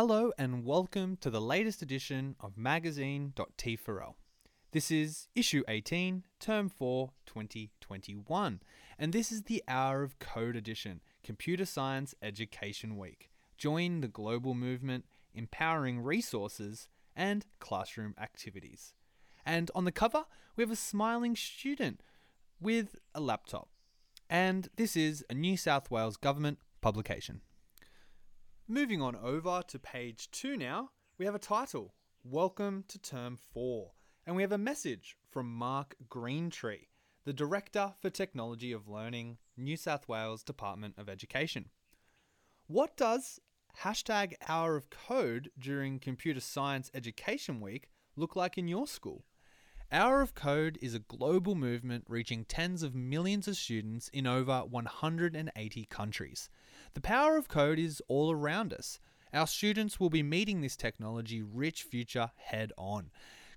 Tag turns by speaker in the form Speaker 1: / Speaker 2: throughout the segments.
Speaker 1: Hello and welcome to the latest edition of magazine.t4l. This is issue 18, term 4, 2021, and this is the Hour of Code edition, Computer Science Education Week. Join the global movement, empowering resources and classroom activities. And on the cover, we have a smiling student with a laptop. And this is a New South Wales government publication. Moving on over to page two now, we have a title Welcome to Term 4. And we have a message from Mark Greentree, the Director for Technology of Learning, New South Wales Department of Education. What does hashtag Hour of Code during Computer Science Education Week look like in your school? Hour of Code is a global movement reaching tens of millions of students in over 180 countries. The power of code is all around us. Our students will be meeting this technology rich future head on.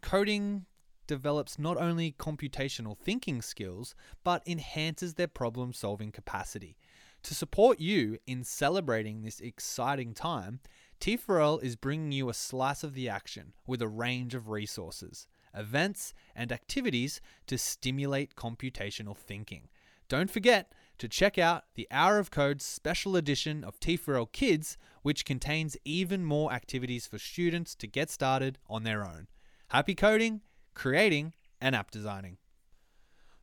Speaker 1: Coding develops not only computational thinking skills, but enhances their problem solving capacity. To support you in celebrating this exciting time, T4L is bringing you a slice of the action with a range of resources events, and activities to stimulate computational thinking. Don't forget to check out the Hour of Code special edition of T4L Kids, which contains even more activities for students to get started on their own. Happy coding, creating, and app designing.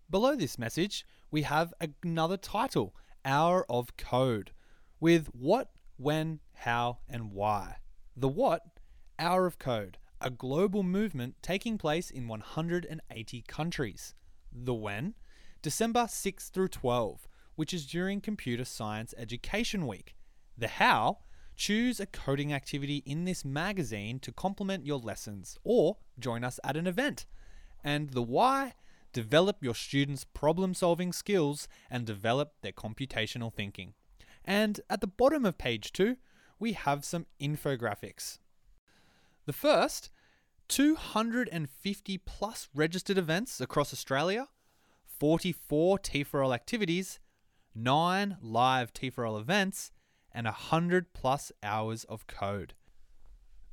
Speaker 1: Below this message, we have another title Hour of Code with what, when, how, and why. The what, Hour of Code a global movement taking place in 180 countries. The when? December 6 through 12, which is during Computer Science Education Week. The how? Choose a coding activity in this magazine to complement your lessons or join us at an event. And the why? Develop your students' problem solving skills and develop their computational thinking. And at the bottom of page two, we have some infographics. The first 250 plus registered events across Australia, 44 T4L activities, 9 live T4L events, and 100 plus hours of code.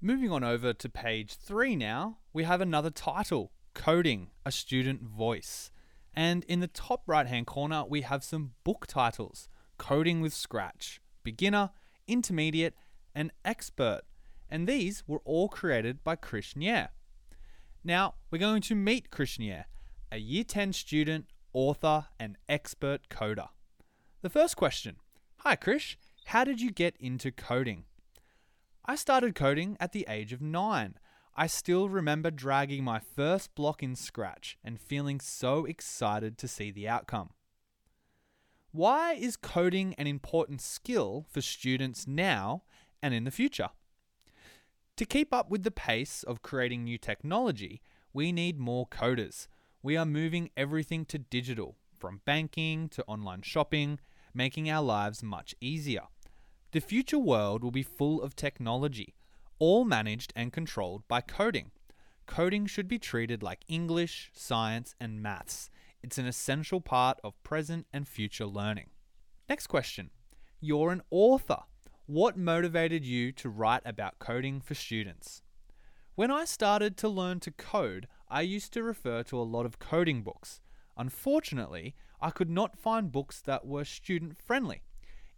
Speaker 1: Moving on over to page 3 now, we have another title Coding, a Student Voice. And in the top right hand corner, we have some book titles Coding with Scratch, Beginner, Intermediate, and Expert and these were all created by Krish Nier. Now, we're going to meet Krish Nier, a Year 10 student, author, and expert coder. The first question Hi, Krish, how did you get into coding? I started coding at the age of nine. I still remember dragging my first block in Scratch and feeling so excited to see the outcome. Why is coding an important skill for students now and in the future? To keep up with the pace of creating new technology, we need more coders. We are moving everything to digital, from banking to online shopping, making our lives much easier. The future world will be full of technology, all managed and controlled by coding. Coding should be treated like English, science, and maths. It's an essential part of present and future learning. Next question You're an author. What motivated you to write about coding for students? When I started to learn to code, I used to refer to a lot of coding books. Unfortunately, I could not find books that were student friendly.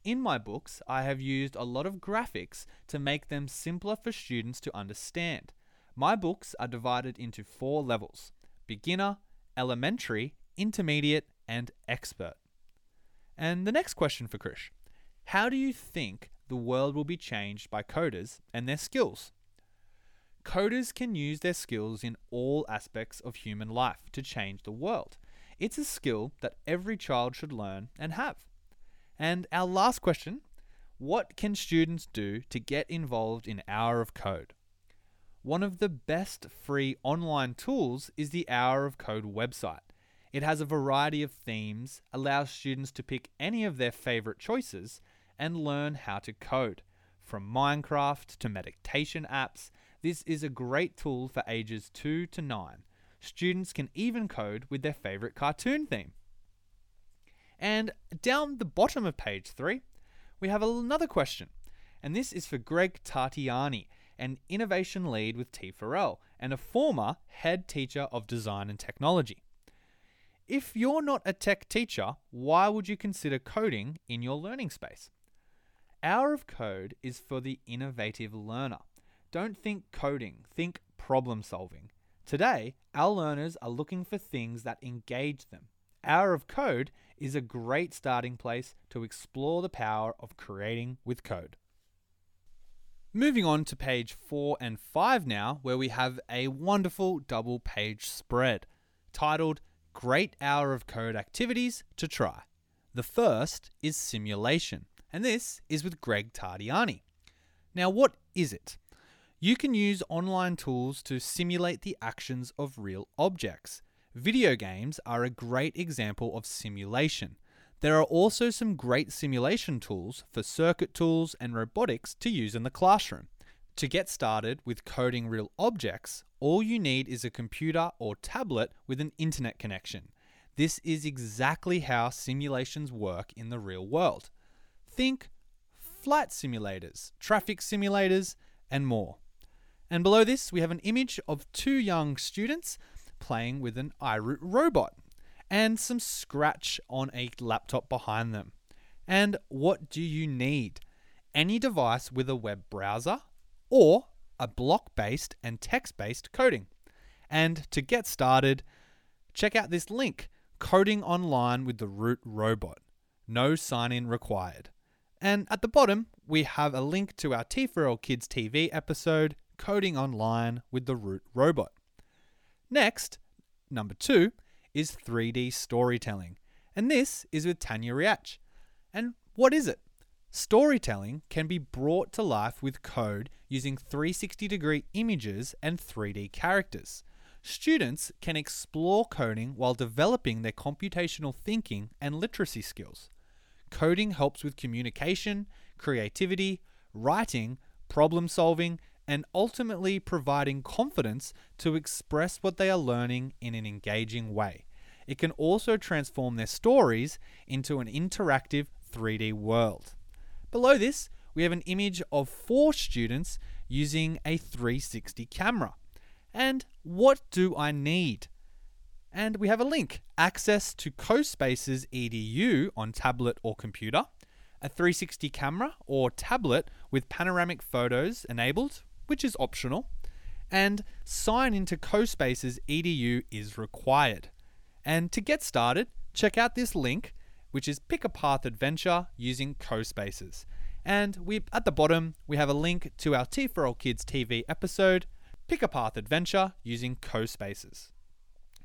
Speaker 1: In my books, I have used a lot of graphics to make them simpler for students to understand. My books are divided into four levels beginner, elementary, intermediate, and expert. And the next question for Krish How do you think the world will be changed by coders and their skills. Coders can use their skills in all aspects of human life to change the world. It's a skill that every child should learn and have. And our last question what can students do to get involved in Hour of Code? One of the best free online tools is the Hour of Code website. It has a variety of themes, allows students to pick any of their favorite choices, and learn how to code. From Minecraft to meditation apps, this is a great tool for ages 2 to 9. Students can even code with their favorite cartoon theme. And down the bottom of page 3, we have another question. And this is for Greg Tartiani, an innovation lead with T4L and a former head teacher of design and technology. If you're not a tech teacher, why would you consider coding in your learning space? Hour of Code is for the innovative learner. Don't think coding, think problem solving. Today, our learners are looking for things that engage them. Hour of Code is a great starting place to explore the power of creating with code. Moving on to page 4 and 5 now, where we have a wonderful double page spread titled Great Hour of Code Activities to Try. The first is simulation and this is with Greg Tardiani. Now, what is it? You can use online tools to simulate the actions of real objects. Video games are a great example of simulation. There are also some great simulation tools for circuit tools and robotics to use in the classroom. To get started with coding real objects, all you need is a computer or tablet with an internet connection. This is exactly how simulations work in the real world. Think flight simulators, traffic simulators, and more. And below this, we have an image of two young students playing with an iRoot robot and some scratch on a laptop behind them. And what do you need? Any device with a web browser or a block based and text based coding. And to get started, check out this link Coding Online with the Root Robot. No sign in required. And at the bottom, we have a link to our T4L Kids TV episode, Coding Online with the Root Robot. Next, number two, is 3D storytelling. And this is with Tanya Riach. And what is it? Storytelling can be brought to life with code using 360 degree images and 3D characters. Students can explore coding while developing their computational thinking and literacy skills. Coding helps with communication, creativity, writing, problem solving, and ultimately providing confidence to express what they are learning in an engaging way. It can also transform their stories into an interactive 3D world. Below this, we have an image of four students using a 360 camera. And what do I need? And we have a link access to CoSpaces EDU on tablet or computer, a 360 camera or tablet with panoramic photos enabled, which is optional, and sign into CoSpaces EDU is required. And to get started, check out this link, which is Pick a Path Adventure using CoSpaces. And we at the bottom we have a link to our T4L Kids TV episode, Pick a Path Adventure using CoSpaces.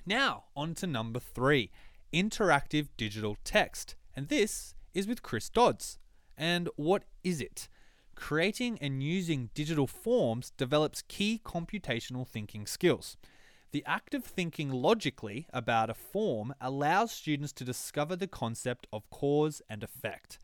Speaker 1: Now, on to number three interactive digital text. And this is with Chris Dodds. And what is it? Creating and using digital forms develops key computational thinking skills. The act of thinking logically about a form allows students to discover the concept of cause and effect.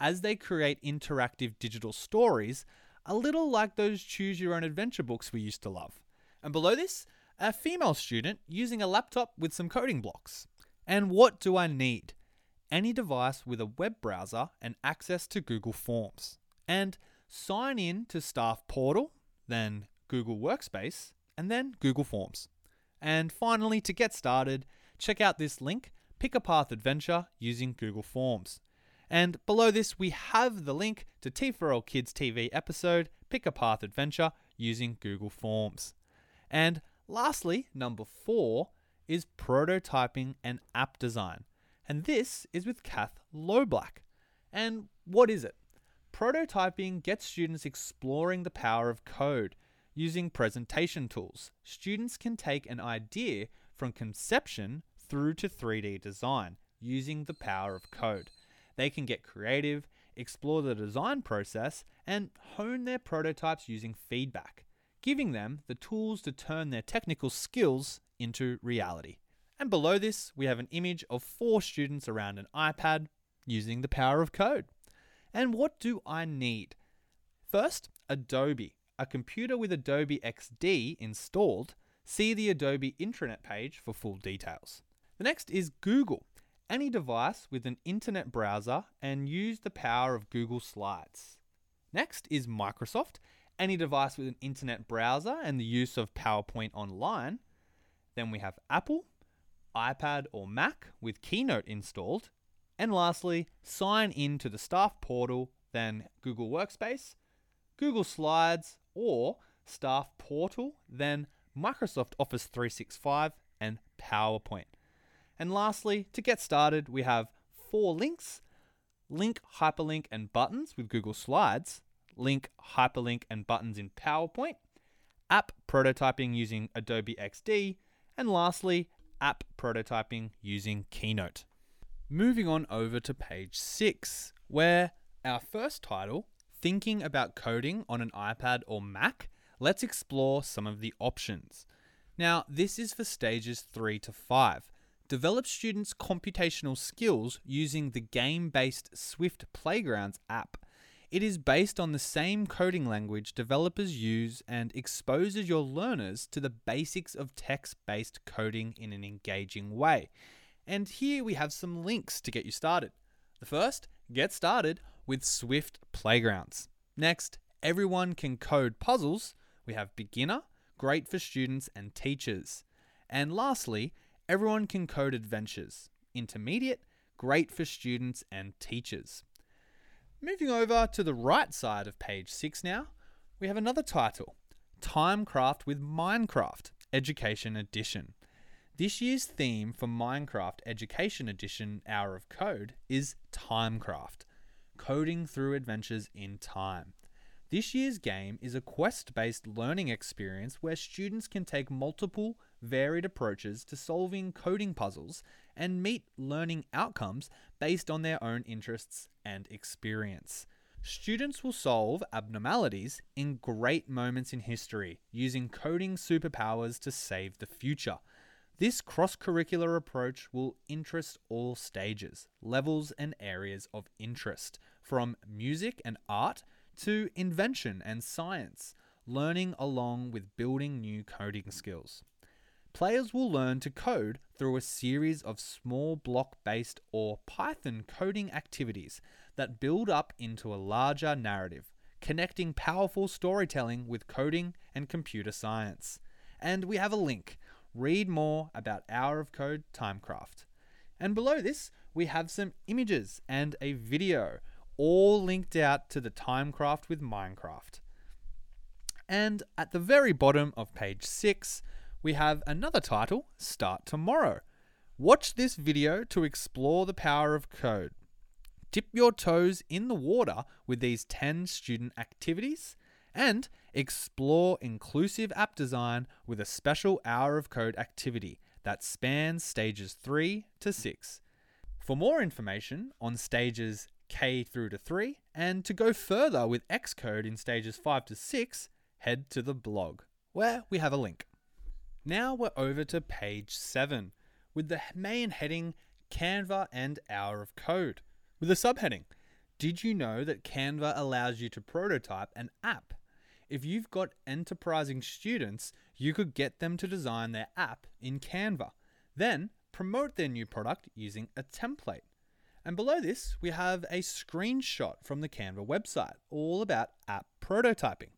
Speaker 1: As they create interactive digital stories, a little like those choose your own adventure books we used to love. And below this, a female student using a laptop with some coding blocks. And what do I need? Any device with a web browser and access to Google Forms. And sign in to Staff Portal, then Google Workspace, and then Google Forms. And finally, to get started, check out this link Pick a Path Adventure using Google Forms. And below this, we have the link to T4L Kids TV episode Pick a Path Adventure using Google Forms. And Lastly, number four is prototyping and app design. And this is with Kath Lowblack. And what is it? Prototyping gets students exploring the power of code using presentation tools. Students can take an idea from conception through to 3D design using the power of code. They can get creative, explore the design process, and hone their prototypes using feedback giving them the tools to turn their technical skills into reality. And below this, we have an image of four students around an iPad using the power of code. And what do I need? First, Adobe, a computer with Adobe XD installed. See the Adobe intranet page for full details. The next is Google, any device with an internet browser and use the power of Google Slides. Next is Microsoft, any device with an internet browser and the use of PowerPoint online. Then we have Apple, iPad or Mac with Keynote installed. And lastly, sign in to the staff portal, then Google Workspace, Google Slides, or Staff Portal, then Microsoft Office 365 and PowerPoint. And lastly, to get started, we have four links link, hyperlink, and buttons with Google Slides, link, hyperlink, and buttons in PowerPoint, app prototyping using Adobe XD, and lastly, app prototyping using Keynote. Moving on over to page six, where our first title, Thinking About Coding on an iPad or Mac, let's explore some of the options. Now, this is for stages three to five develop students' computational skills using the game based Swift Playgrounds app. It is based on the same coding language developers use and exposes your learners to the basics of text based coding in an engaging way. And here we have some links to get you started. The first, get started with Swift Playgrounds. Next, everyone can code puzzles. We have beginner, great for students and teachers. And lastly, Everyone can code adventures. Intermediate, great for students and teachers. Moving over to the right side of page 6 now, we have another title Timecraft with Minecraft Education Edition. This year's theme for Minecraft Education Edition Hour of Code is Timecraft, coding through adventures in time. This year's game is a quest based learning experience where students can take multiple varied approaches to solving coding puzzles and meet learning outcomes based on their own interests and experience. Students will solve abnormalities in great moments in history using coding superpowers to save the future. This cross curricular approach will interest all stages, levels, and areas of interest, from music and art to invention and science, learning along with building new coding skills. Players will learn to code through a series of small block based or Python coding activities that build up into a larger narrative, connecting powerful storytelling with coding and computer science. And we have a link. Read more about Hour of Code Timecraft. And below this, we have some images and a video, all linked out to the Timecraft with Minecraft. And at the very bottom of page 6, we have another title Start Tomorrow. Watch this video to explore the power of code. Dip your toes in the water with these 10 student activities and explore inclusive app design with a special hour of code activity that spans stages 3 to 6. For more information on stages K through to 3 and to go further with Xcode in stages 5 to 6, head to the blog where we have a link. Now we're over to page 7 with the main heading Canva and Hour of Code. With a subheading Did you know that Canva allows you to prototype an app? If you've got enterprising students, you could get them to design their app in Canva, then promote their new product using a template. And below this, we have a screenshot from the Canva website, all about app prototyping.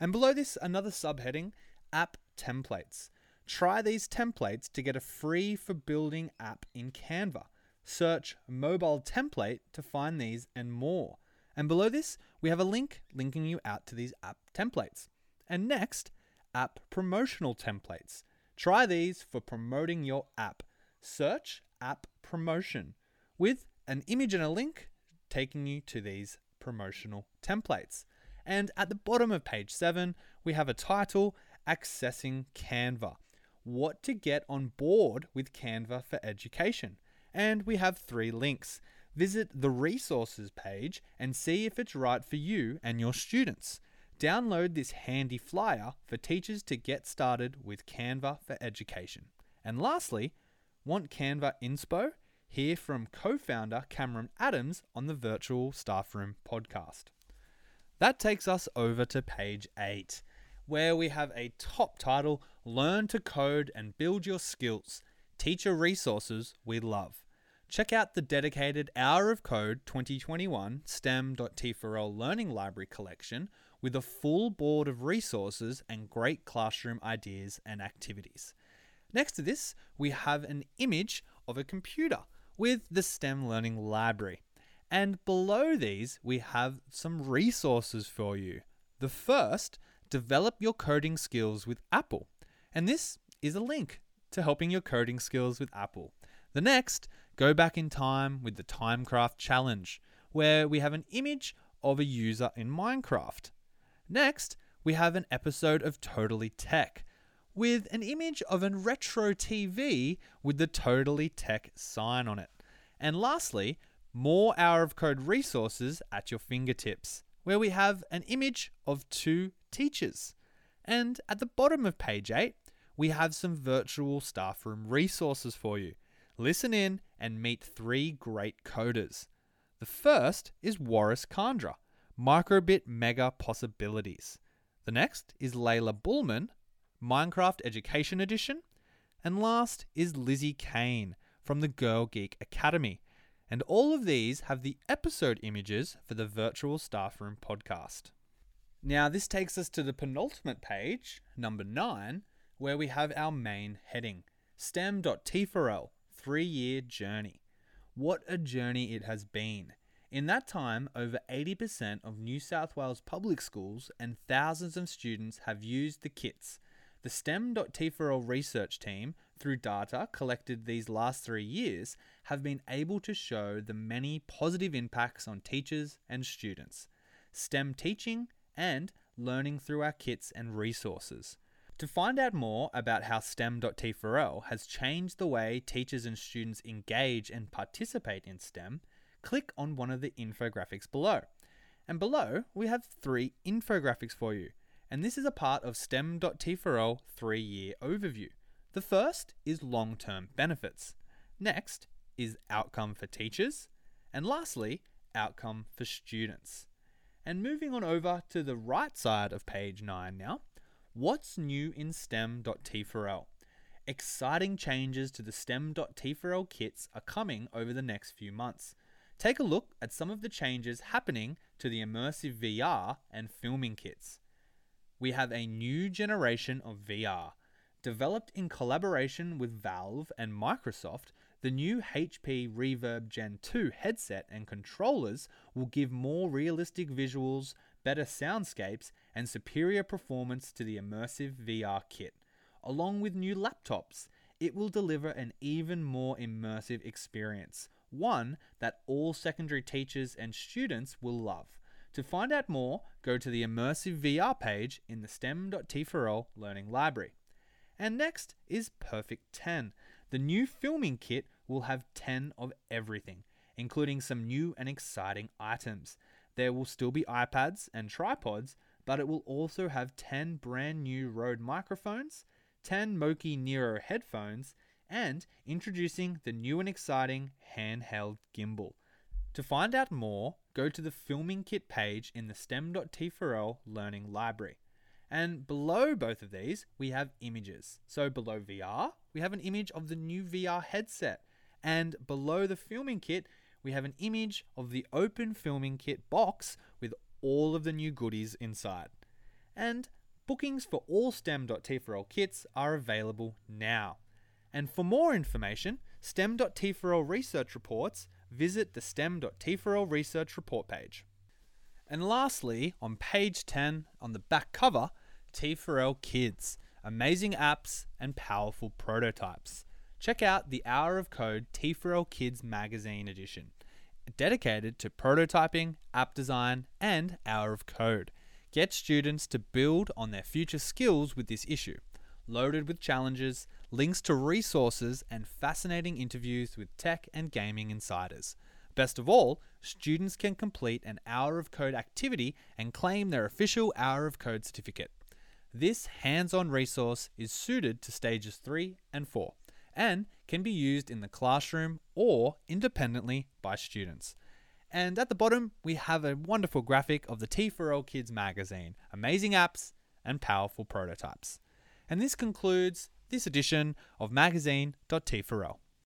Speaker 1: And below this, another subheading App Templates. Try these templates to get a free for building app in Canva. Search mobile template to find these and more. And below this, we have a link linking you out to these app templates. And next, app promotional templates. Try these for promoting your app. Search app promotion with an image and a link taking you to these promotional templates. And at the bottom of page 7, we have a title Accessing Canva what to get on board with Canva for Education. And we have three links. Visit the resources page and see if it's right for you and your students. Download this handy flyer for teachers to get started with Canva for Education. And lastly, want Canva inspo? Hear from co founder Cameron Adams on the Virtual Staff Room podcast. That takes us over to page 8 where we have a top title Learn to Code and Build Your Skills Teacher Resources We Love. Check out the dedicated Hour of Code 2021 STEM.T4L Learning Library collection with a full board of resources and great classroom ideas and activities. Next to this, we have an image of a computer with the STEM Learning Library. And below these, we have some resources for you. The first, develop your coding skills with Apple. And this is a link to helping your coding skills with Apple. The next, go back in time with the Timecraft Challenge, where we have an image of a user in Minecraft. Next, we have an episode of Totally Tech with an image of a retro TV with the Totally Tech sign on it. And lastly, more Hour of Code resources at your fingertips, where we have an image of two teachers. And at the bottom of page 8, we have some virtual staff room resources for you. Listen in and meet three great coders. The first is Warris Kandra, Microbit Mega Possibilities. The next is Layla Bullman, Minecraft Education Edition. And last is Lizzie Kane from the Girl Geek Academy. And all of these have the episode images for the Virtual Staff Room podcast. Now, this takes us to the penultimate page, number 9, where we have our main heading STEM.T4L Three Year Journey. What a journey it has been. In that time, over 80% of New South Wales public schools and thousands of students have used the kits. The STEM.T4L research team, through data collected these last three years, have been able to show the many positive impacts on teachers and students. STEM teaching and learning through our kits and resources. To find out more about how STEM.T4L has changed the way teachers and students engage and participate in STEM, click on one of the infographics below. And below, we have three infographics for you. And this is a part of STEM.T4L three year overview. The first is long term benefits. Next is outcome for teachers. And lastly, outcome for students. And moving on over to the right side of page 9 now, what's new in STEM.T4L? Exciting changes to the STEM.T4L kits are coming over the next few months. Take a look at some of the changes happening to the immersive VR and filming kits. We have a new generation of VR. Developed in collaboration with Valve and Microsoft, the new HP Reverb Gen 2 headset and controllers will give more realistic visuals, better soundscapes, and superior performance to the immersive VR kit. Along with new laptops, it will deliver an even more immersive experience, one that all secondary teachers and students will love. To find out more, go to the Immersive VR page in the STEM.T4L Learning Library. And next is Perfect 10. The new filming kit will have 10 of everything, including some new and exciting items. There will still be iPads and tripods, but it will also have 10 brand new Rode microphones, 10 Moki Nero headphones, and introducing the new and exciting handheld gimbal. To find out more, go to the filming kit page in the STEM.T4L Learning Library. And below both of these, we have images. So below VR, we have an image of the new VR headset and below the filming kit, we have an image of the open filming kit box with all of the new goodies inside. And bookings for all STEM.T4L kits are available now. And for more information, STEM.T4L research reports, visit the STEM.T4L research report page. And lastly, on page 10, on the back cover, T4L Kids, amazing apps and powerful prototypes check out the Hour of Code T4L Kids magazine edition, dedicated to prototyping, app design, and Hour of Code. Get students to build on their future skills with this issue, loaded with challenges, links to resources, and fascinating interviews with tech and gaming insiders. Best of all, students can complete an Hour of Code activity and claim their official Hour of Code certificate. This hands on resource is suited to stages 3 and 4 and can be used in the classroom or independently by students. And at the bottom, we have a wonderful graphic of the T4L Kids magazine, amazing apps and powerful prototypes. And this concludes this edition of magazine.t4l.